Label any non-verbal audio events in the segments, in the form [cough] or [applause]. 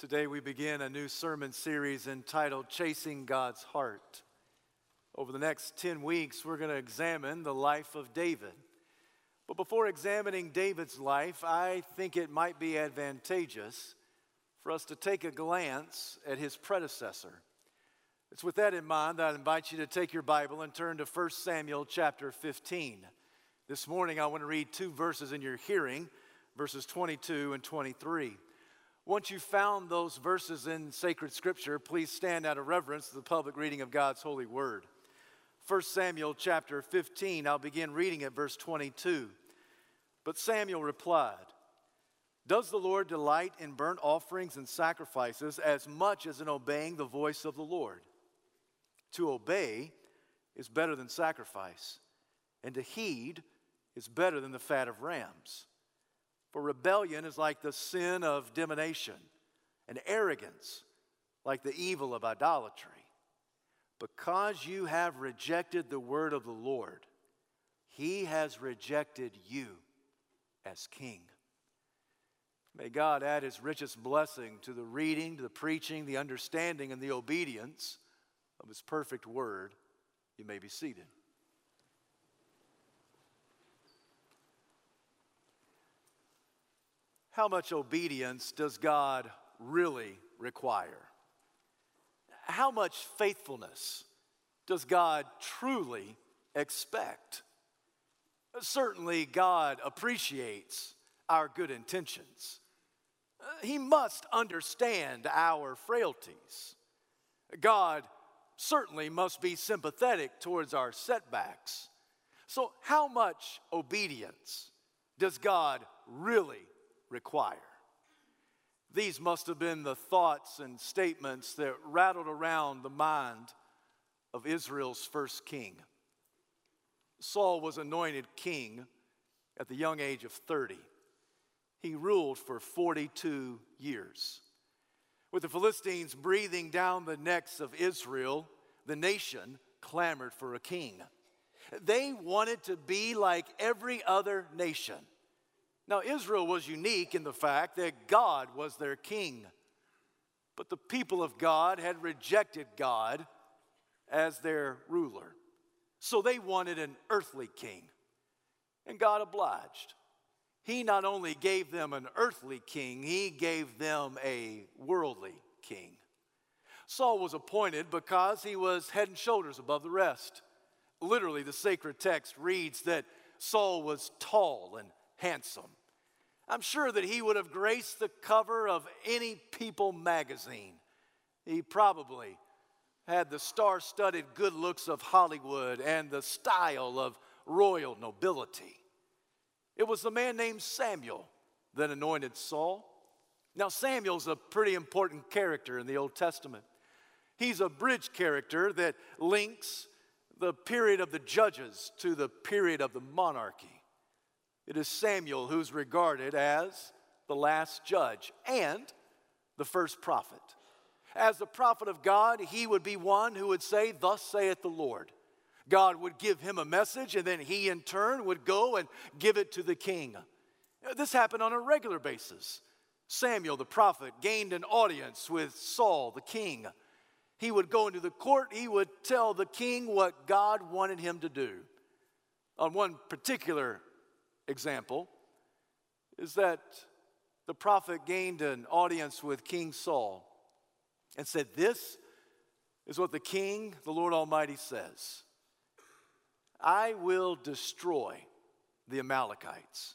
Today we begin a new sermon series entitled Chasing God's Heart. Over the next 10 weeks, we're going to examine the life of David. But before examining David's life, I think it might be advantageous for us to take a glance at his predecessor. It's with that in mind that I invite you to take your Bible and turn to 1 Samuel chapter 15. This morning, I want to read two verses in your hearing, verses 22 and 23. Once you've found those verses in sacred scripture, please stand out of reverence to the public reading of God's holy word. 1 Samuel chapter 15, I'll begin reading at verse 22. But Samuel replied, Does the Lord delight in burnt offerings and sacrifices as much as in obeying the voice of the Lord? To obey is better than sacrifice, and to heed is better than the fat of rams. For rebellion is like the sin of divination, and arrogance like the evil of idolatry. Because you have rejected the word of the Lord, he has rejected you as king. May God add his richest blessing to the reading, to the preaching, the understanding, and the obedience of his perfect word. You may be seated. How much obedience does God really require? How much faithfulness does God truly expect? Certainly, God appreciates our good intentions. He must understand our frailties. God certainly must be sympathetic towards our setbacks. So, how much obedience does God really require. These must have been the thoughts and statements that rattled around the mind of Israel's first king. Saul was anointed king at the young age of 30. He ruled for 42 years. With the Philistines breathing down the necks of Israel, the nation clamored for a king. They wanted to be like every other nation. Now, Israel was unique in the fact that God was their king. But the people of God had rejected God as their ruler. So they wanted an earthly king. And God obliged. He not only gave them an earthly king, he gave them a worldly king. Saul was appointed because he was head and shoulders above the rest. Literally, the sacred text reads that Saul was tall and handsome. I'm sure that he would have graced the cover of any People magazine. He probably had the star studded good looks of Hollywood and the style of royal nobility. It was a man named Samuel that anointed Saul. Now, Samuel's a pretty important character in the Old Testament. He's a bridge character that links the period of the judges to the period of the monarchy. It is Samuel who's regarded as the last judge and the first prophet. As the prophet of God, he would be one who would say, Thus saith the Lord. God would give him a message, and then he in turn would go and give it to the king. This happened on a regular basis. Samuel, the prophet, gained an audience with Saul, the king. He would go into the court, he would tell the king what God wanted him to do. On one particular example is that the prophet gained an audience with King Saul and said, This is what the king, the Lord Almighty, says. I will destroy the Amalekites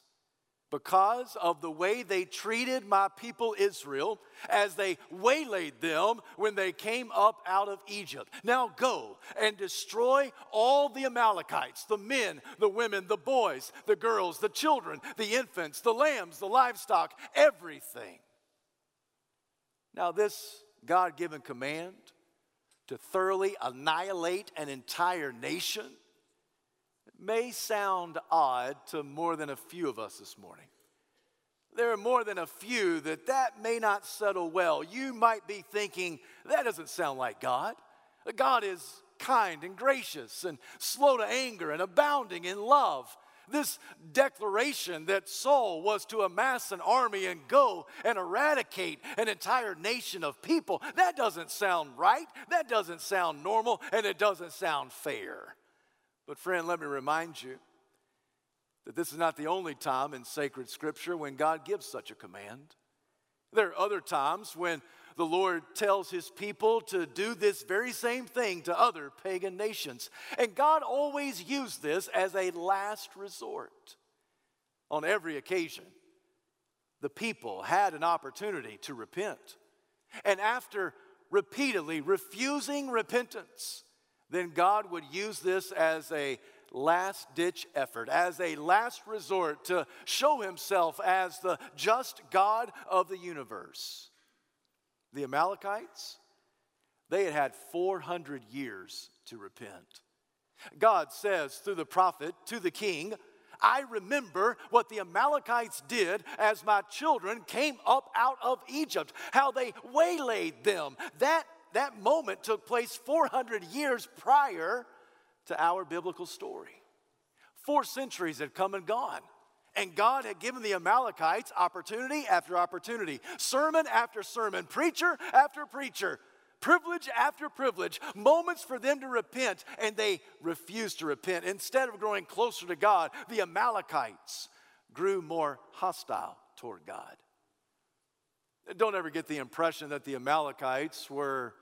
because of the way they treated my people Israel as they waylaid them when they came up out of Egypt. Now go and destroy all the Amalekites the men, the women, the boys, the girls, the children, the infants, the lambs, the livestock, everything. Now, this God given command to thoroughly annihilate an entire nation may sound odd to more than a few of us this morning. There are more than a few that that may not settle well. You might be thinking, that doesn't sound like God. God is kind and gracious and slow to anger and abounding in love. This declaration that Saul was to amass an army and go and eradicate an entire nation of people, that doesn't sound right, that doesn't sound normal, and it doesn't sound fair. But, friend, let me remind you that this is not the only time in sacred scripture when God gives such a command. There are other times when the Lord tells his people to do this very same thing to other pagan nations. And God always used this as a last resort. On every occasion, the people had an opportunity to repent. And after repeatedly refusing repentance, then God would use this as a last ditch effort, as a last resort to show himself as the just God of the universe. The Amalekites, they had had 400 years to repent. God says through the prophet to the king, I remember what the Amalekites did as my children came up out of Egypt, how they waylaid them. That, that moment took place 400 years prior to our biblical story. Four centuries had come and gone. And God had given the Amalekites opportunity after opportunity, sermon after sermon, preacher after preacher, privilege after privilege, moments for them to repent, and they refused to repent. Instead of growing closer to God, the Amalekites grew more hostile toward God. Don't ever get the impression that the Amalekites were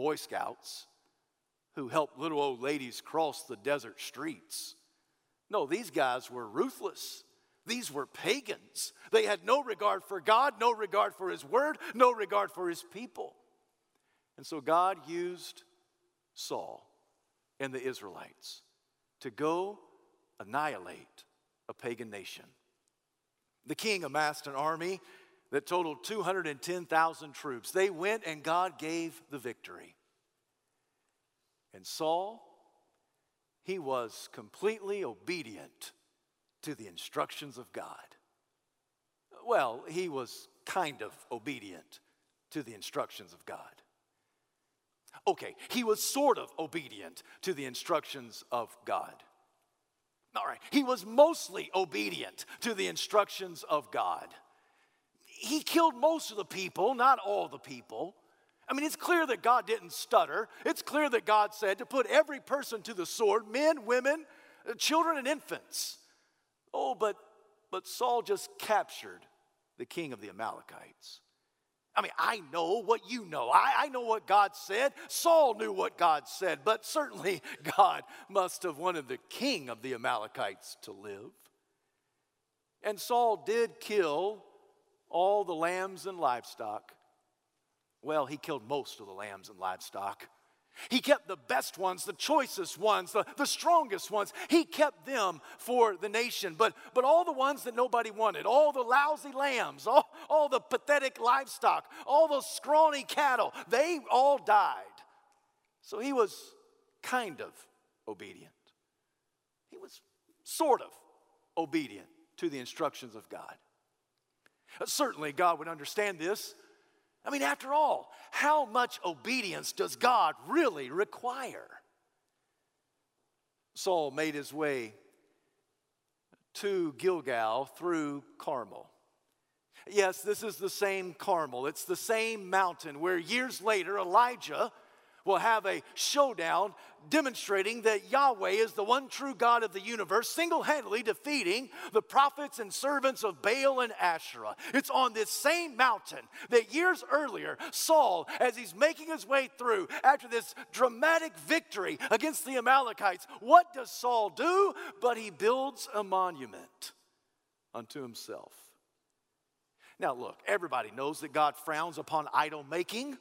Boy Scouts who helped little old ladies cross the desert streets. No, these guys were ruthless. These were pagans. They had no regard for God, no regard for His word, no regard for His people. And so God used Saul and the Israelites to go annihilate a pagan nation. The king amassed an army that totaled 210,000 troops. They went and God gave the victory. And Saul, he was completely obedient to the instructions of God. Well, he was kind of obedient to the instructions of God. Okay, he was sort of obedient to the instructions of God. All right, he was mostly obedient to the instructions of God. He killed most of the people, not all the people. I mean, it's clear that God didn't stutter. It's clear that God said to put every person to the sword men, women, uh, children, and infants. Oh, but, but Saul just captured the king of the Amalekites. I mean, I know what you know. I, I know what God said. Saul knew what God said, but certainly [laughs] God must have wanted the king of the Amalekites to live. And Saul did kill all the lambs and livestock well, he killed most of the lambs and livestock. He kept the best ones, the choicest ones, the, the strongest ones. He kept them for the nation. But, but all the ones that nobody wanted, all the lousy lambs, all, all the pathetic livestock, all those scrawny cattle, they all died. So he was kind of obedient. He was sort of obedient to the instructions of God. Certainly, God would understand this I mean, after all, how much obedience does God really require? Saul made his way to Gilgal through Carmel. Yes, this is the same Carmel. It's the same mountain where years later Elijah will have a showdown demonstrating that Yahweh is the one true God of the universe, single handedly defeating the prophets and servants of Baal and Asherah. It's on this same mountain that years earlier, Saul, as he's making his way through after this dramatic victory against the Amalekites, what does Saul do? But he builds a monument unto himself. Now, look, everybody knows that God frowns upon idol making.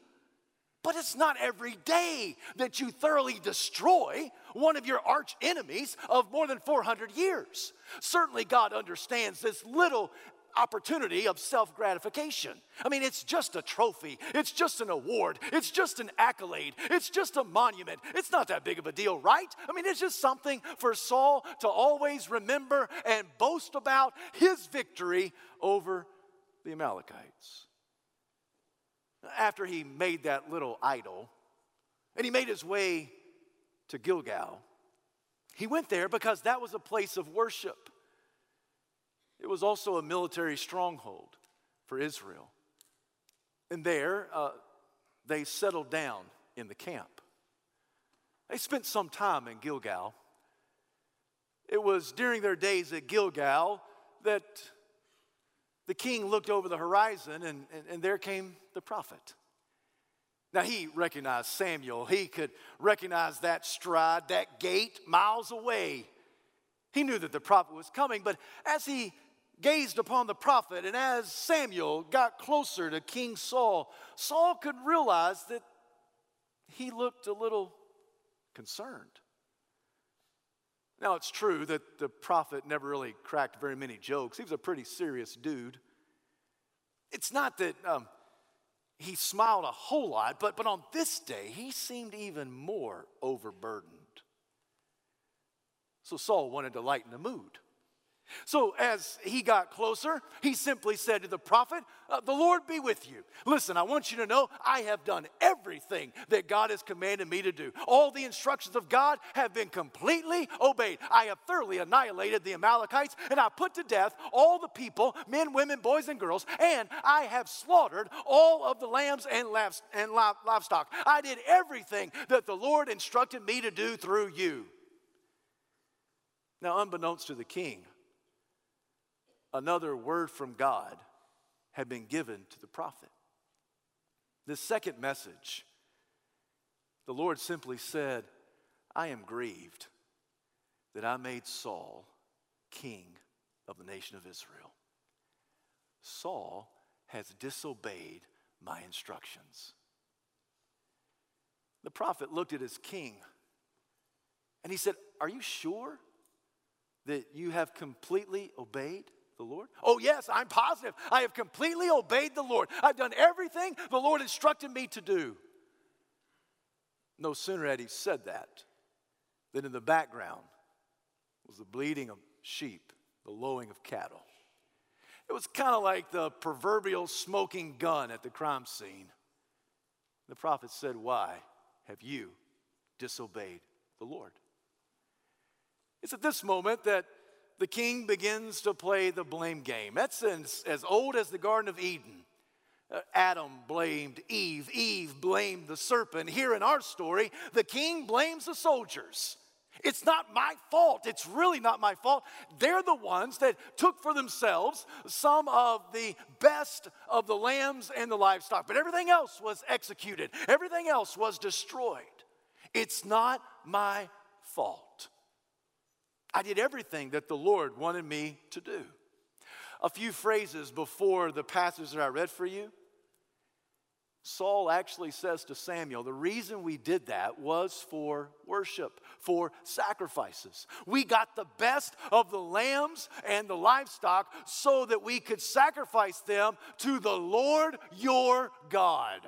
But it's not every day that you thoroughly destroy one of your arch enemies of more than 400 years. Certainly, God understands this little opportunity of self gratification. I mean, it's just a trophy, it's just an award, it's just an accolade, it's just a monument. It's not that big of a deal, right? I mean, it's just something for Saul to always remember and boast about his victory over the Amalekites after he made that little idol and he made his way to Gilgal, he went there because that was a place of worship. it was also a military stronghold for Israel. And there, uh, they settled down in the camp. They spent some time in Gilgal. It was during their days at Gilgal that the king looked over the horizon and, and, and there came the prophet. Now, he recognized Samuel. He could recognize that stride, that gait miles away. He knew that the prophet was coming, but as he gazed upon the prophet and as Samuel got closer to King Saul, Saul could realize that he looked a little concerned. Now, it's true that the prophet never really cracked very many jokes. He was a pretty serious dude. It's not that um, he smiled a whole lot, but, but on this day, he seemed even more overburdened. So Saul wanted to lighten the mood. So, as he got closer, he simply said to the prophet, uh, The Lord be with you. Listen, I want you to know I have done everything that God has commanded me to do. All the instructions of God have been completely obeyed. I have thoroughly annihilated the Amalekites, and I put to death all the people men, women, boys, and girls, and I have slaughtered all of the lambs and livestock. I did everything that the Lord instructed me to do through you. Now, unbeknownst to the king, another word from God had been given to the prophet. This second message, the Lord simply said, I am grieved that I made Saul king of the nation of Israel. Saul has disobeyed my instructions. The prophet looked at his king and he said, Are you sure that you have completely obeyed? The Lord? Oh, yes, I'm positive. I have completely obeyed the Lord. I've done everything the Lord instructed me to do. No sooner had he said that than in the background was the bleating of sheep, the lowing of cattle. It was kind of like the proverbial smoking gun at the crime scene. The prophet said, Why have you disobeyed the Lord? It's at this moment that the king begins to play the blame game. That's as, as old as the Garden of Eden. Uh, Adam blamed Eve, Eve blamed the serpent. Here in our story, the king blames the soldiers. It's not my fault. It's really not my fault. They're the ones that took for themselves some of the best of the lambs and the livestock, but everything else was executed, everything else was destroyed. It's not my fault. I did everything that the Lord wanted me to do. A few phrases before the passage that I read for you, Saul actually says to Samuel, the reason we did that was for worship, for sacrifices. We got the best of the lambs and the livestock so that we could sacrifice them to the Lord your God.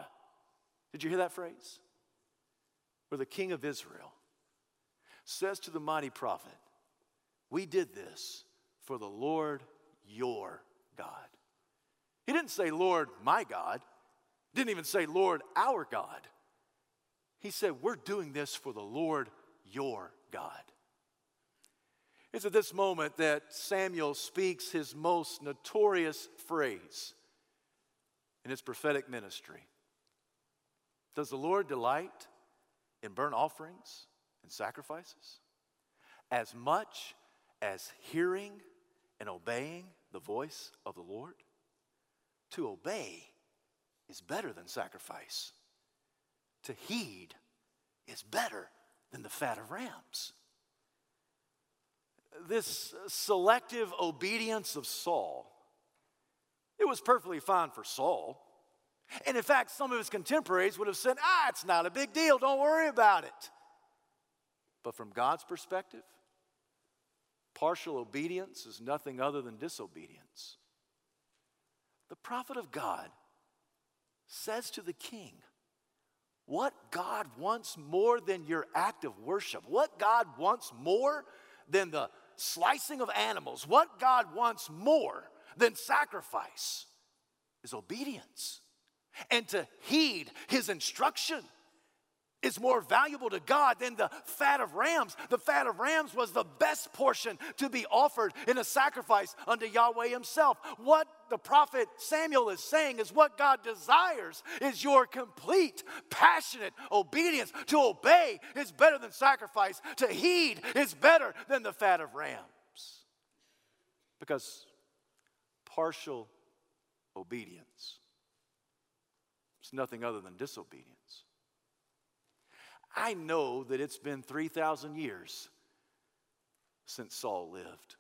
Did you hear that phrase? Where the king of Israel says to the mighty prophet, we did this for the Lord your God. He didn't say, Lord my God. Didn't even say, Lord our God. He said, We're doing this for the Lord your God. It's at this moment that Samuel speaks his most notorious phrase in his prophetic ministry. Does the Lord delight in burnt offerings and sacrifices? As much as hearing and obeying the voice of the Lord? To obey is better than sacrifice. To heed is better than the fat of rams. This selective obedience of Saul, it was perfectly fine for Saul. And in fact, some of his contemporaries would have said, ah, it's not a big deal, don't worry about it. But from God's perspective, Partial obedience is nothing other than disobedience. The prophet of God says to the king, What God wants more than your act of worship, what God wants more than the slicing of animals, what God wants more than sacrifice is obedience and to heed his instruction. Is more valuable to God than the fat of rams. The fat of rams was the best portion to be offered in a sacrifice unto Yahweh Himself. What the prophet Samuel is saying is what God desires is your complete, passionate obedience. To obey is better than sacrifice, to heed is better than the fat of rams. Because partial obedience is nothing other than disobedience. I know that it's been 3,000 years since Saul lived.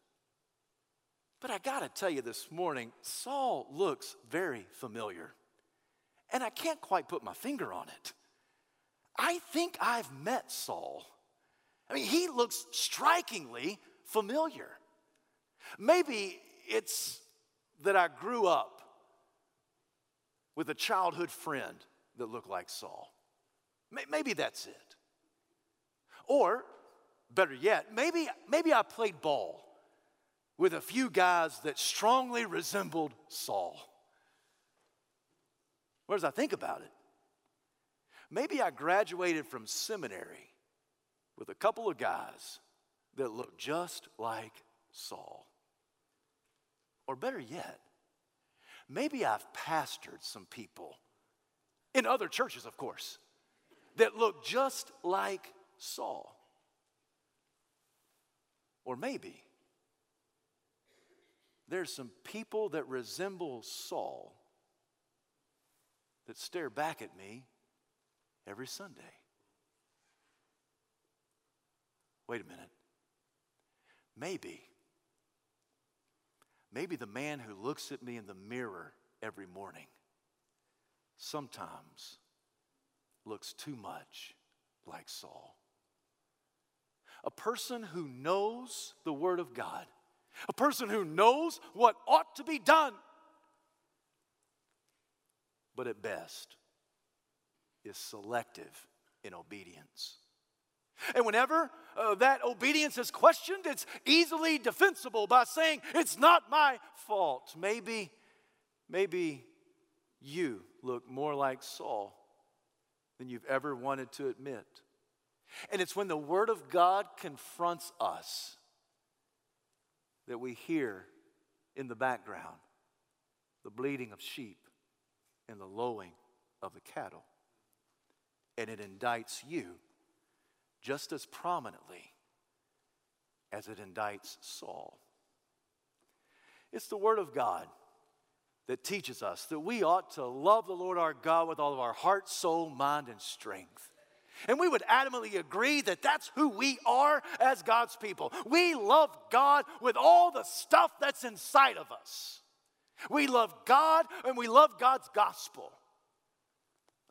But I got to tell you this morning, Saul looks very familiar. And I can't quite put my finger on it. I think I've met Saul. I mean, he looks strikingly familiar. Maybe it's that I grew up with a childhood friend that looked like Saul. Maybe that's it. Or, better yet, maybe, maybe I played ball with a few guys that strongly resembled Saul. What does I think about it? Maybe I graduated from seminary with a couple of guys that looked just like Saul. Or better yet, maybe I've pastored some people in other churches, of course that look just like Saul. Or maybe there's some people that resemble Saul that stare back at me every Sunday. Wait a minute. Maybe, maybe the man who looks at me in the mirror every morning sometimes looks too much like Saul. A person who knows the Word of God, a person who knows what ought to be done, but at best is selective in obedience. And whenever uh, that obedience is questioned, it's easily defensible by saying, It's not my fault. Maybe, maybe you look more like Saul than you've ever wanted to admit. And it's when the Word of God confronts us that we hear in the background the bleating of sheep and the lowing of the cattle. And it indicts you just as prominently as it indicts Saul. It's the Word of God that teaches us that we ought to love the Lord our God with all of our heart, soul, mind, and strength. And we would adamantly agree that that's who we are as God's people. We love God with all the stuff that's inside of us. We love God and we love God's gospel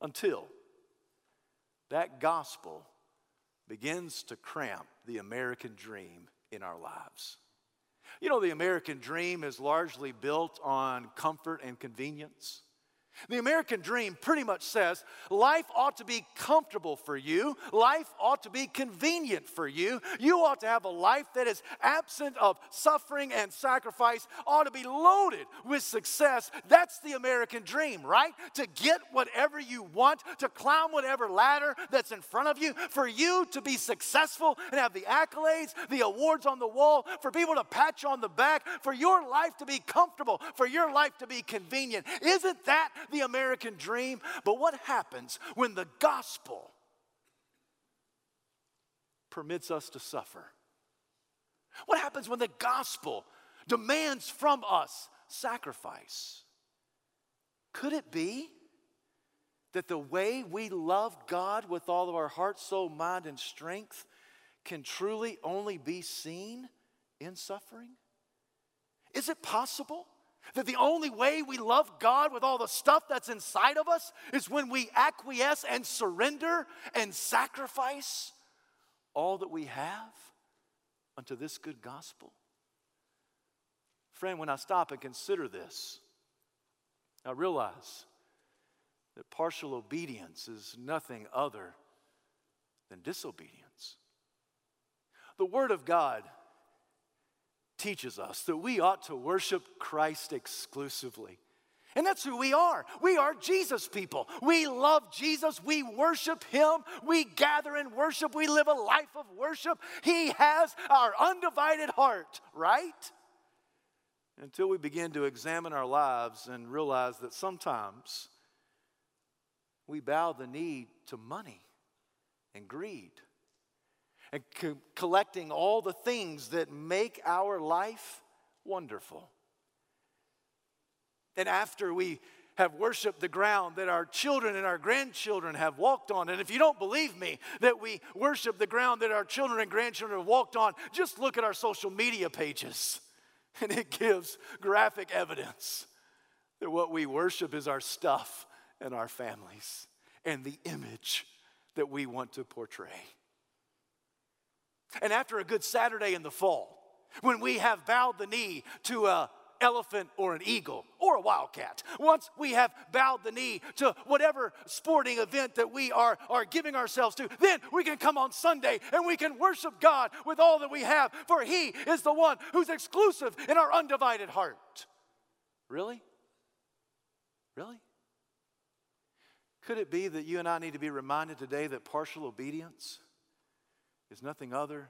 until that gospel begins to cramp the American dream in our lives. You know, the American dream is largely built on comfort and convenience. The American dream pretty much says life ought to be comfortable for you. Life ought to be convenient for you. You ought to have a life that is absent of suffering and sacrifice, ought to be loaded with success. That's the American dream, right? To get whatever you want, to climb whatever ladder that's in front of you, for you to be successful and have the accolades, the awards on the wall, for people to pat you on the back, for your life to be comfortable, for your life to be convenient. Isn't that the American dream. But what happens when the gospel permits us to suffer? What happens when the gospel demands from us sacrifice? Could it be that the way we love God with all of our heart, soul, mind, and strength can truly only be seen in suffering? Is it possible that the only way we love God with all the stuff that's inside of us is when we acquiesce and surrender and sacrifice all that we have unto this good gospel. Friend, when I stop and consider this, I realize that partial obedience is nothing other than disobedience. The Word of God teaches us that we ought to worship Christ exclusively. And that's who we are. We are Jesus people. We love Jesus. We worship Him. We gather in worship. We live a life of worship. He has our undivided heart, right? Until we begin to examine our lives and realize that sometimes we bow the knee to money and greed and co- collecting all the things that make our life wonderful. And after we have worshiped the ground that our children and our grandchildren have walked on. And if you don't believe me that we worship the ground that our children and grandchildren have walked on, just look at our social media pages. [laughs] And it gives graphic evidence that what we worship is our stuff and our families and the image that we want to portray. And after a good Saturday in the fall, when we have bowed the knee to a elephant or an eagle or a wildcat. Once we have bowed the knee to whatever sporting event that we are, are giving ourselves to, then we can come on Sunday and we can worship God with all that we have, for He is the one who's exclusive in our undivided heart. Really? Really? Could it be that you and I need to be reminded today that partial obedience is nothing other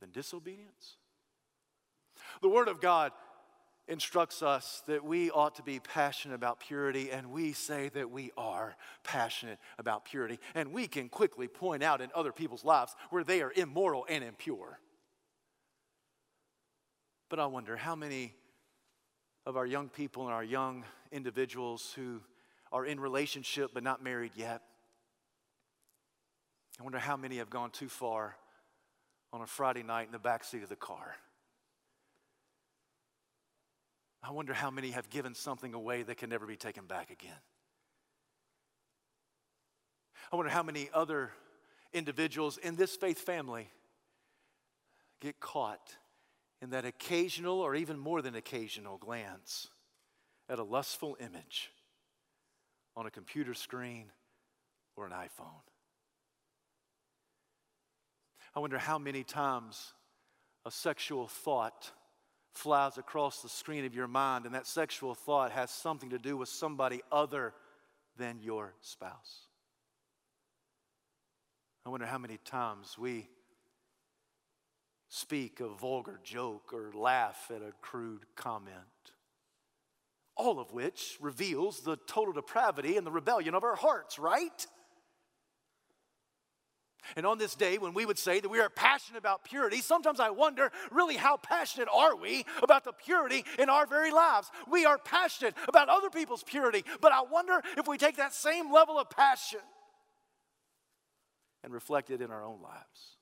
than disobedience? The Word of God instructs us that we ought to be passionate about purity, and we say that we are passionate about purity. And we can quickly point out in other people's lives where they are immoral and impure. But I wonder how many of our young people and our young individuals who are in relationship but not married yet. I wonder how many have gone too far on a Friday night in the back seat of the car. I wonder how many have given something away that can never be taken back again. I wonder how many other individuals in this faith family get caught in that occasional or even more than occasional glance at a lustful image on a computer screen or an iPhone. I wonder how many times a sexual thought flies across the screen of your mind, and that sexual thought has something to do with somebody other than your spouse. I wonder how many times we speak a vulgar joke or laugh at a crude comment, all of which reveals the total depravity and the rebellion of our hearts, right? And on this day, when we would say that we are passionate about purity, sometimes I wonder really how passionate are we about the purity in our very lives? We are passionate about other people's purity, but I wonder if we take that same level of passion and reflect it in our own lives.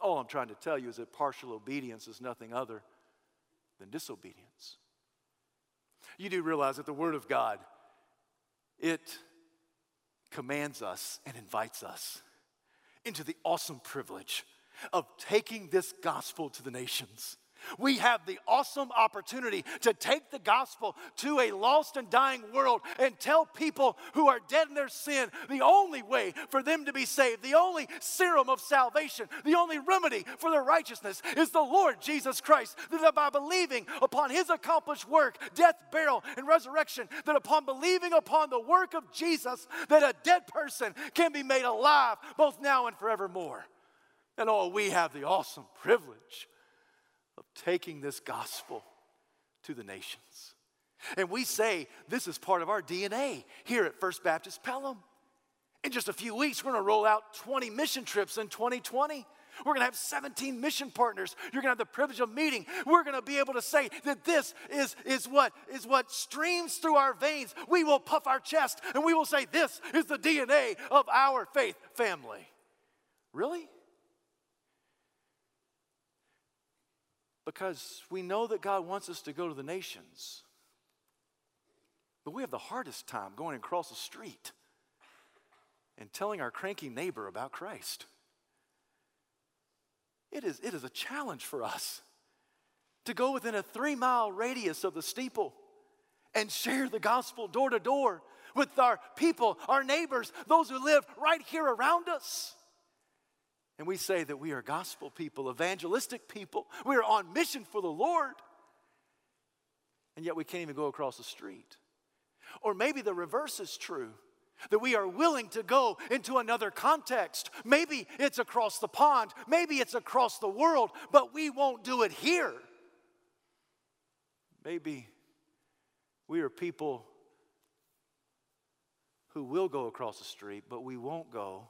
All I'm trying to tell you is that partial obedience is nothing other than disobedience. You do realize that the Word of God, it commands us and invites us into the awesome privilege of taking this gospel to the nations. We have the awesome opportunity to take the gospel to a lost and dying world and tell people who are dead in their sin the only way for them to be saved, the only serum of salvation, the only remedy for their righteousness is the Lord Jesus Christ. That by believing upon his accomplished work, death, burial, and resurrection, that upon believing upon the work of Jesus, that a dead person can be made alive both now and forevermore. And oh, we have the awesome privilege of taking this gospel to the nations. And we say this is part of our DNA here at First Baptist Pelham. In just a few weeks, we're to roll out 20 mission trips in 2020. We're to have 17 mission partners. You're to have the privilege of meeting. We're to be able to say that this is, is, what, is what streams through our veins. We will puff our chest and we will say, This is the DNA of our faith family. Really? Because we know that God wants us to go to the nations. But we have the hardest time going across the street and telling our cranky neighbor about Christ. It is, it is a challenge for us to go within a three mile radius of the steeple and share the gospel door to door with our people, our neighbors, those who live right here around us. And we say that we are gospel people, evangelistic people. We are on mission for the Lord. and yet we can't even go across the street. Or maybe the reverse is true that we are willing to go into another context. Maybe it's across the pond, maybe it's across the world, but we won't do it here. Maybe we are people who will go across the street, but we won't go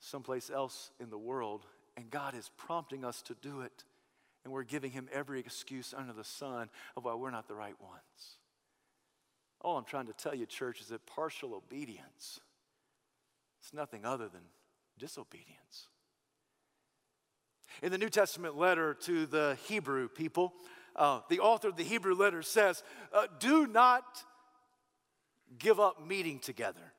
someplace else in the world, and God is prompting us to do it, and we're giving Him every excuse under the sun of why we're not the right ones. All I'm trying to tell you, church, is that partial obedience is nothing other than disobedience. In the New Testament letter to the Hebrew people, uh, the author of the Hebrew letter says, uh, Do not give up meeting together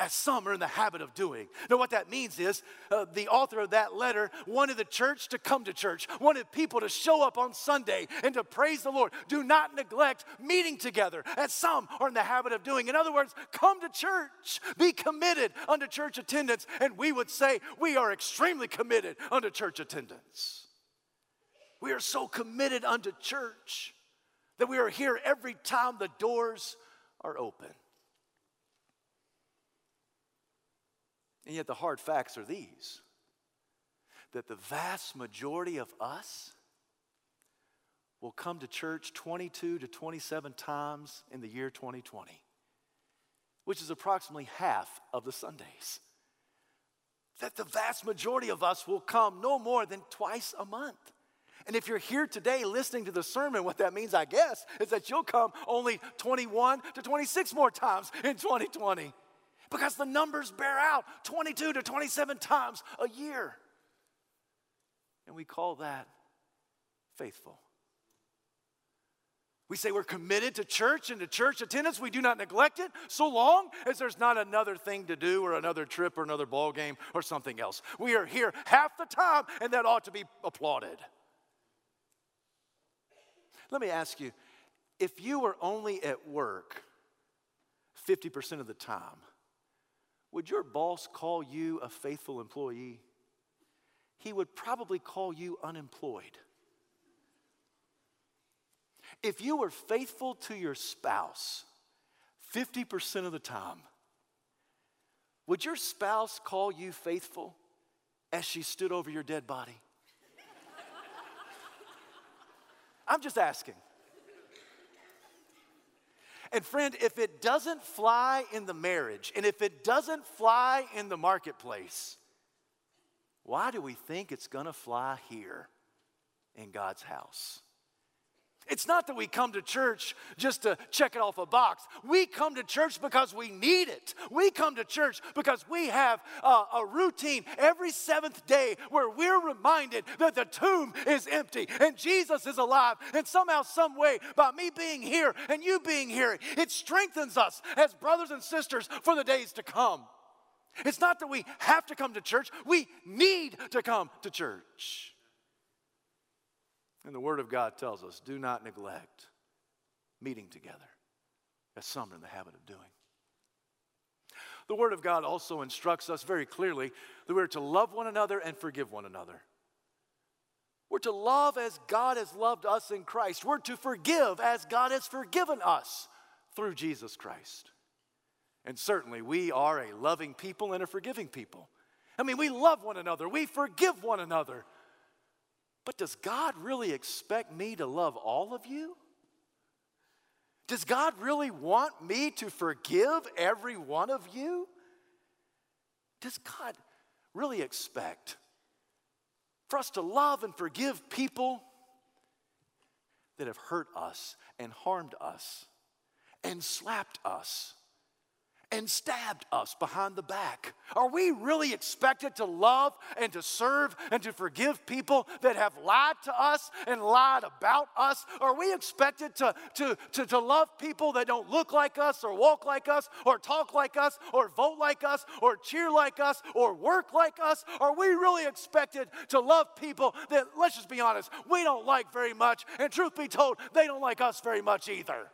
as some are in the habit of doing. Now, what that means is uh, the author of that letter wanted the church to come to church, wanted people to show up on Sunday and to praise the Lord. Do not neglect meeting together, as some are in the habit of doing. In other words, come to church, be committed unto church attendance. And we would say we are extremely committed unto church attendance. We are so committed unto church that we are here every time the doors are open. And yet, the hard facts are these that the vast majority of us will come to church 22 to 27 times in the year 2020, which is approximately half of the Sundays. That the vast majority of us will come no more than twice a month. And if you're here today listening to the sermon, what that means, I guess, is that you'll come only 21 to 26 more times in 2020 because the numbers bear out 22 to 27 times a year. And we call that faithful. We say we're committed to church and to church attendance. We do not neglect it so long as there's not another thing to do or another trip or another ball game or something else. We are here half the time, and that ought to be applauded. Let me ask you if you were only at work 50% of the time, would your boss call you a faithful employee? He would probably call you unemployed. If you were faithful to your spouse 50% of the time, would your spouse call you faithful as she stood over your dead body? I'm just asking. And friend, if it doesn't fly in the marriage and if it doesn't fly in the marketplace, why do we think it's gonna fly here in God's house? It's not that we come to church just to check it off a box. We come to church because we need it. We come to church because we have a, a, routine every seventh day where we're reminded that the tomb is empty and Jesus is alive. And somehow, some way, by me being here and you being here, it strengthens us as brothers and sisters for the days to come. It's not that we have to come to church, we need to come to church. And the Word of God tells us do not neglect meeting together, as some are in the habit of doing. The Word of God also instructs us very clearly that we're to love one another and forgive one another. We're to love as God has loved us in Christ. We're to forgive as God has forgiven us through Jesus Christ. And certainly, we are a loving people and a forgiving people. I mean, we love one another, we forgive one another. But does God really expect me to love all of you? Does God really want me to forgive every one of you? Does God really expect for us to love and forgive people that have hurt us and harmed us and slapped us and stabbed us behind the back? Are we really expected to love and to serve and to forgive people that have lied to us and lied about us? Are we expected to, to, to, to love people that don't look like us or walk like us or talk like us or vote like us or cheer like us or work like us? Are we really expected to love people that, let's just be honest, we don't like very much? And truth be told, they don't like us very much either.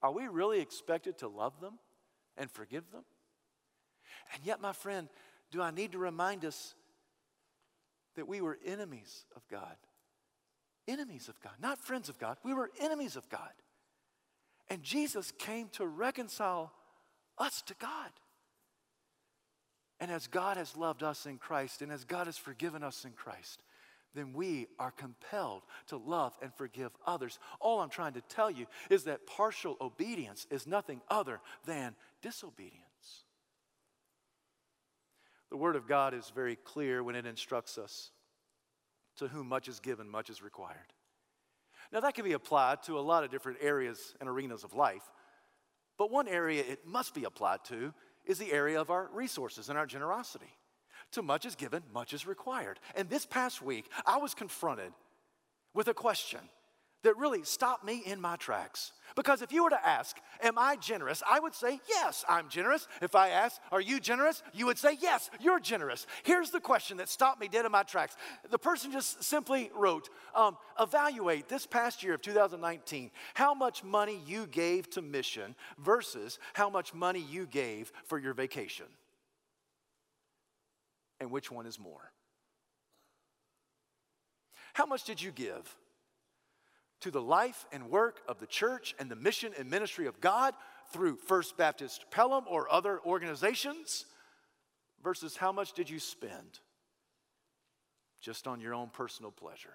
Are we really expected to love them? And forgive them? And yet, my friend, do I need to remind us that we were enemies of God? enemies of God, not friends of God. We were enemies of God. And Jesus came to reconcile us to God. And as God has loved us in Christ, and as God has forgiven us in Christ, then we are compelled to love and forgive others. All I'm trying to tell you is that partial obedience is nothing other than disobedience. The Word of God is very clear when it instructs us to whom much is given, much is required. Now, that can be applied to a lot of different areas and arenas of life, but one area it must be applied to is the area of our resources and our generosity. To much is given, much is required. And this past week, I was confronted with a question that really stopped me in my tracks. Because if you were to ask, Am I generous? I would say, Yes, I'm generous. If I ask, Are you generous? You would say, Yes, you're generous. Here's the question that stopped me dead in my tracks. The person just simply wrote, um, Evaluate this past year of 2019 how much money you gave to mission versus how much money you gave for your vacation. And which one is more? How much did you give to the life and work of the church and the mission and ministry of God through First Baptist Pelham or other organizations versus how much did you spend just on your own personal pleasure?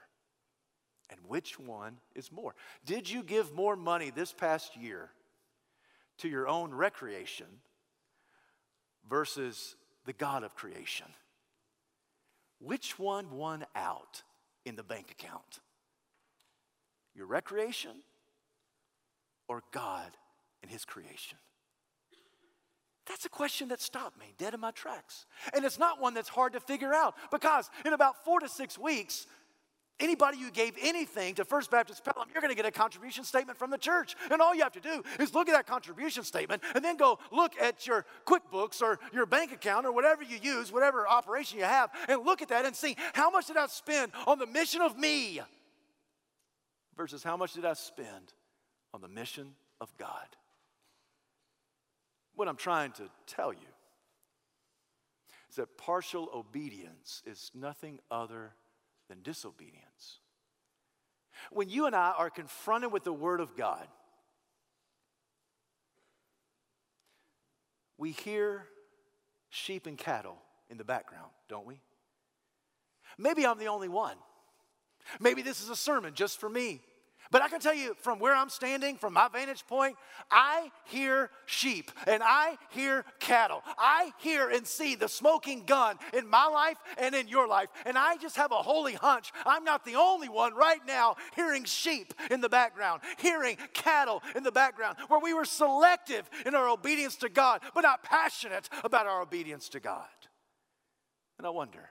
And which one is more? Did you give more money this past year to your own recreation versus the God of creation? Which one won out in the bank account? Your recreation or God and His creation? That's a question that stopped me dead in my tracks. And it's not one that's hard to figure out because in about four to six weeks, Anybody who gave anything to First Baptist Pelham, you're going to get a contribution statement from the church. And all you have to do is look at that contribution statement and then go look at your QuickBooks or your bank account or whatever you use, whatever operation you have, and look at that and see how much did I spend on the mission of me versus how much did I spend on the mission of God. What I'm trying to tell you is that partial obedience is nothing other than disobedience. When you and I are confronted with the Word of God, we hear sheep and cattle in the background, don't we? Maybe I'm the only one. Maybe this is a sermon just for me. But I can tell you from where I'm standing, from my vantage point, I hear sheep and I hear cattle. I hear and see the smoking gun in my life and in your life. And I just have a holy hunch I'm not the only one right now hearing sheep in the background, hearing cattle in the background, where we were selective in our obedience to God, but not passionate about our obedience to God. And I wonder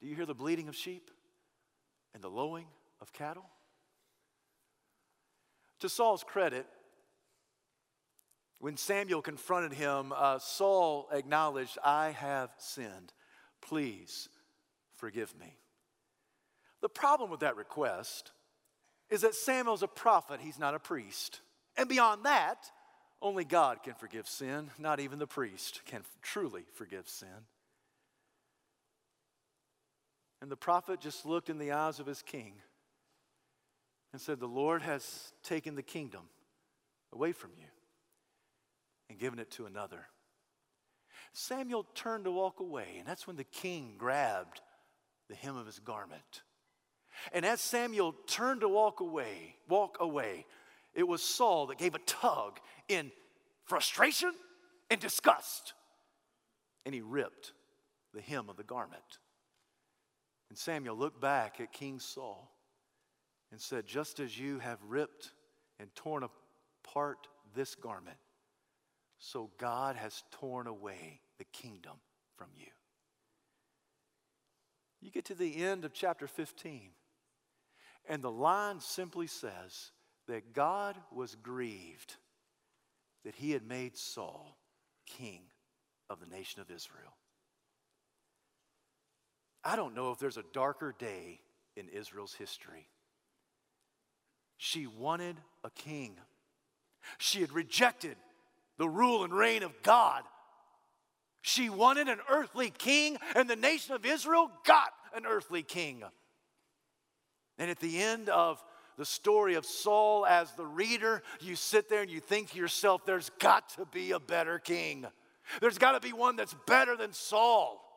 do you hear the bleating of sheep and the lowing of cattle? To Saul's credit, when Samuel confronted him, uh, Saul acknowledged, I have sinned. Please forgive me. The problem with that request is that Samuel's a prophet, he's not a priest. And beyond that, only God can forgive sin, not even the priest can truly forgive sin. And the prophet just looked in the eyes of his king and said, The Lord has taken the kingdom away from you and given it to another. Samuel turned to walk away, and that's when the king grabbed the hem of his garment. And as Samuel turned to walk away, walk away, it was Saul that gave a tug in frustration and disgust. And he ripped the hem of the garment. And Samuel looked back at King Saul and said, Just as you have ripped and torn apart this garment, so God has torn away the kingdom from you. You get to the end of chapter 15, and the line simply says that God was grieved that he had made Saul king of the nation of Israel. I don't know if there's a darker day in Israel's history she wanted a king. She had rejected the rule and reign of God. She wanted an earthly king, and the nation of Israel got an earthly king. And at the end of the story of Saul, as the reader, you sit there and you think to yourself, there's got to be a better king. There's got to be one that's better than Saul.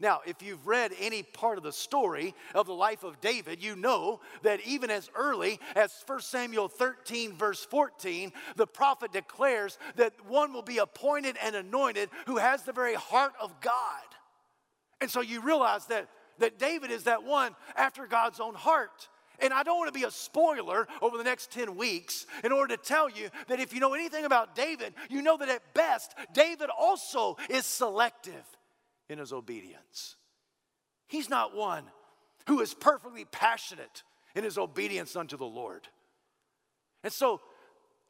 Now, if you've read any part of the story of the life of David, you know that even as early as 1 Samuel 13, verse 14, the prophet declares that one will be appointed and anointed who has the very heart of God. And so you realize that, that David is that one after God's own heart. And I don't want to be a spoiler over the next 10 weeks in order to tell you that if you know anything about David, you know that at best, David also is selective in his obedience. He's not one who is perfectly passionate in his obedience unto the Lord. And so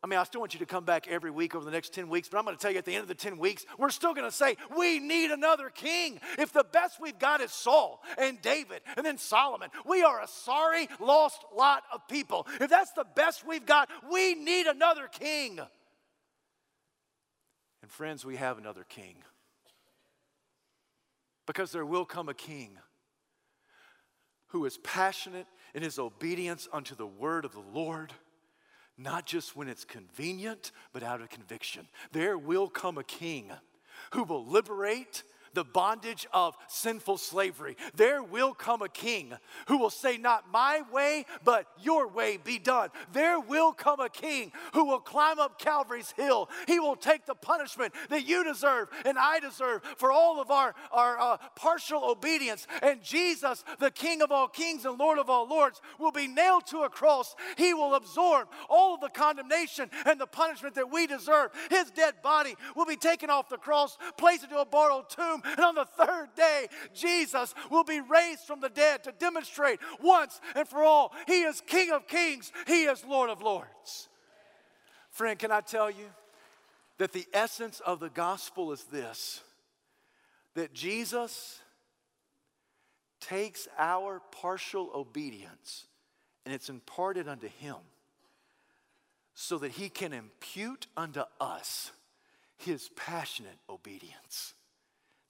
I mean, I still want you to come back every week over the next 10 weeks, but I'm going to tell you at the end of the 10 weeks, we're still going to say, we need another king. If the best we've got is Saul and David and then Solomon, we are a sorry, lost lot of people. If that's the best we've got, we need another king. And friends, we have another king. Because there will come a king who is passionate in his obedience unto the word of the Lord not just when it's convenient, but out of conviction. There will come a king who will liberate the bondage of sinful slavery. There will come a king who will say, Not my way, but your way be done. There will come a king who will climb up Calvary's hill. He will take the punishment that you deserve and I deserve for all of our, our uh, partial obedience. And Jesus, the King of all kings and Lord of all lords, will be nailed to a cross. He will absorb all of the condemnation and the punishment that we deserve. His dead body will be taken off the cross, placed into a borrowed tomb and on the third day, Jesus will be raised from the dead to demonstrate once and for all He is King of kings, He is Lord of lords. Friend, can I tell you that the essence of the gospel is this that Jesus takes our partial obedience and it's imparted unto Him so that He can impute unto us His passionate obedience.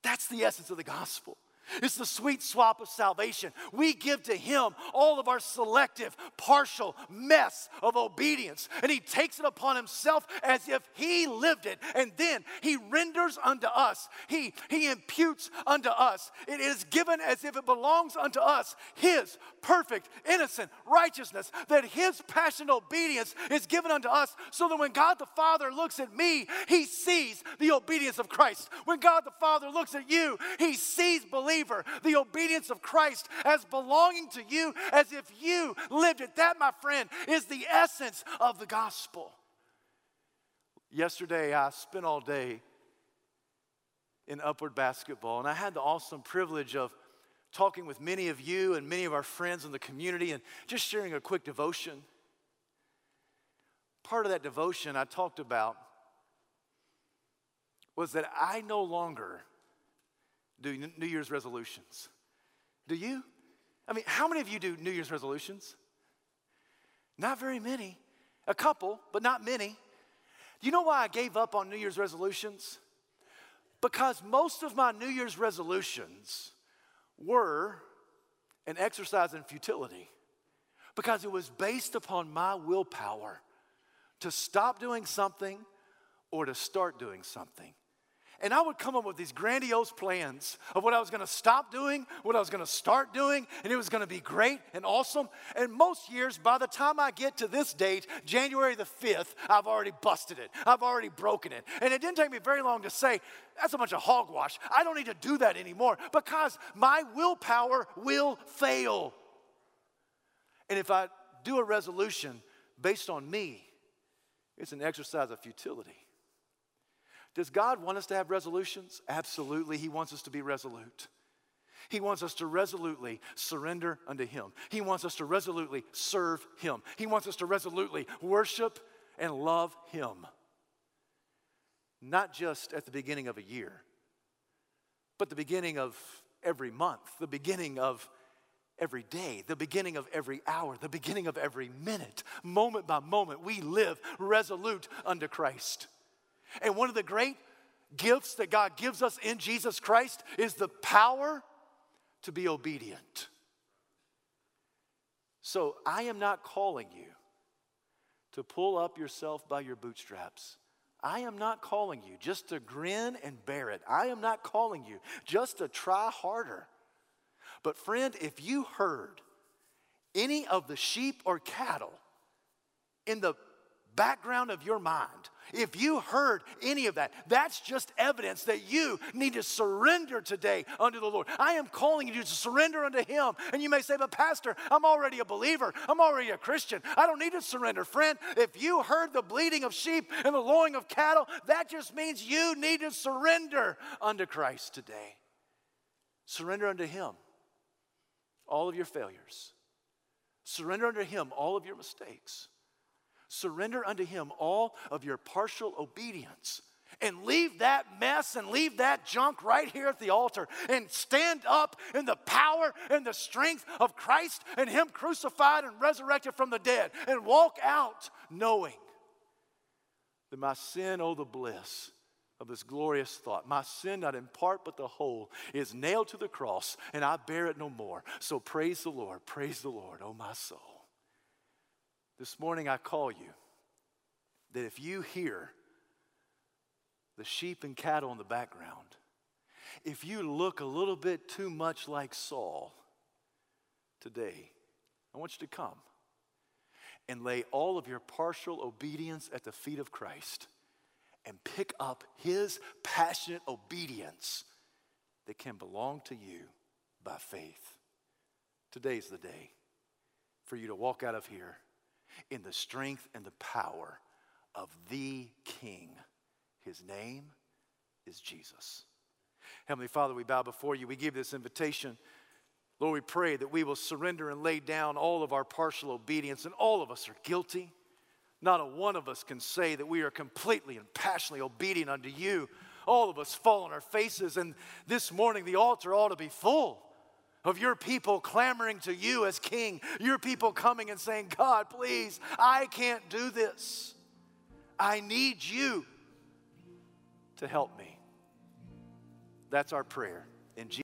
That's the essence of the gospel. It's the sweet swap of salvation. We give to Him all of our selective, partial mess of obedience, and He takes it upon Himself as if He lived it, and then He renders unto us, He, he imputes unto us. It is given as if it belongs unto us, His perfect, innocent righteousness, that His passionate obedience is given unto us, so that when God the Father looks at me, He sees the obedience of Christ. When God the Father looks at you, He sees belief believer, the obedience of Christ as belonging to you as if you lived it. That, my friend, is the essence of the gospel. Yesterday, I spent all day in upward basketball, and I had the awesome privilege of talking with many of you and many of our friends in the community and just sharing a quick devotion. Part of that devotion I talked about was that I no longer do New Year's resolutions? Do you? I mean, how many of you do New Year's resolutions? Not very many. A couple, but not many. Do you know why I gave up on New Year's resolutions? Because most of my New Year's resolutions were an exercise in futility. Because it was based upon my willpower to stop doing something or to start doing something. And I would come up with these grandiose plans of what I was to stop doing, what I was to start doing, and it was to be great and awesome. And most years, by the time I get to this date, January the 5th, I've already busted it. I've already broken it. And it didn't take me very long to say, that's a bunch of hogwash. I don't need to do that anymore because my willpower will fail. And if I do a resolution based on me, it's an exercise of futility. Does God want us to have resolutions? Absolutely. He wants us to be resolute. He wants us to resolutely surrender unto Him. He wants us to resolutely serve Him. He wants us to resolutely worship and love Him. Not just at the beginning of a year, but the beginning of every month, the beginning of every day, the beginning of every hour, the beginning of every minute, moment by moment. We live resolute unto Christ. And one of the great gifts that God gives us in Jesus Christ is the power to be obedient. So I am not calling you to pull up yourself by your bootstraps. I am not calling you just to grin and bear it. I am not calling you just to try harder. But, friend, if you heard any of the sheep or cattle in the background of your mind, if you heard any of that, that's just evidence that you need to surrender today unto the Lord. I am calling you to surrender unto Him. And you may say, But, Pastor, I'm already a believer. I'm already a Christian. I don't need to surrender. Friend, if you heard the bleating of sheep and the lowing of cattle, that just means you need to surrender unto Christ today. Surrender unto Him all of your failures. Surrender unto Him all of your mistakes. Surrender unto Him all of your partial obedience. And leave that mess and leave that junk right here at the altar and stand up in the power and the strength of Christ and Him crucified and resurrected from the dead and walk out knowing that my sin, oh, the bliss of this glorious thought. My sin, not in part but the whole, is nailed to the cross, and I bear it no more. So praise the Lord, praise the Lord, oh my soul. This morning I call you that if you hear the sheep and cattle in the background, if you look a little bit too much like Saul today, I want you to come and lay all of your partial obedience at the feet of Christ and pick up his passionate obedience that can belong to you by faith. Today's the day for you to walk out of here in the strength and the power of the King. His name is Jesus. Heavenly Father, we bow before you. We give this invitation. Lord, we pray that we will surrender and lay down all of our partial obedience, and all of us are guilty. Not a one of us can say that we are completely and passionately obedient unto you. All of us fall on our faces, and this morning the altar ought to be full of your people clamoring to you as king, your people coming and saying, God, please, I can't do this. I need you to help me. That's our prayer. In Jesus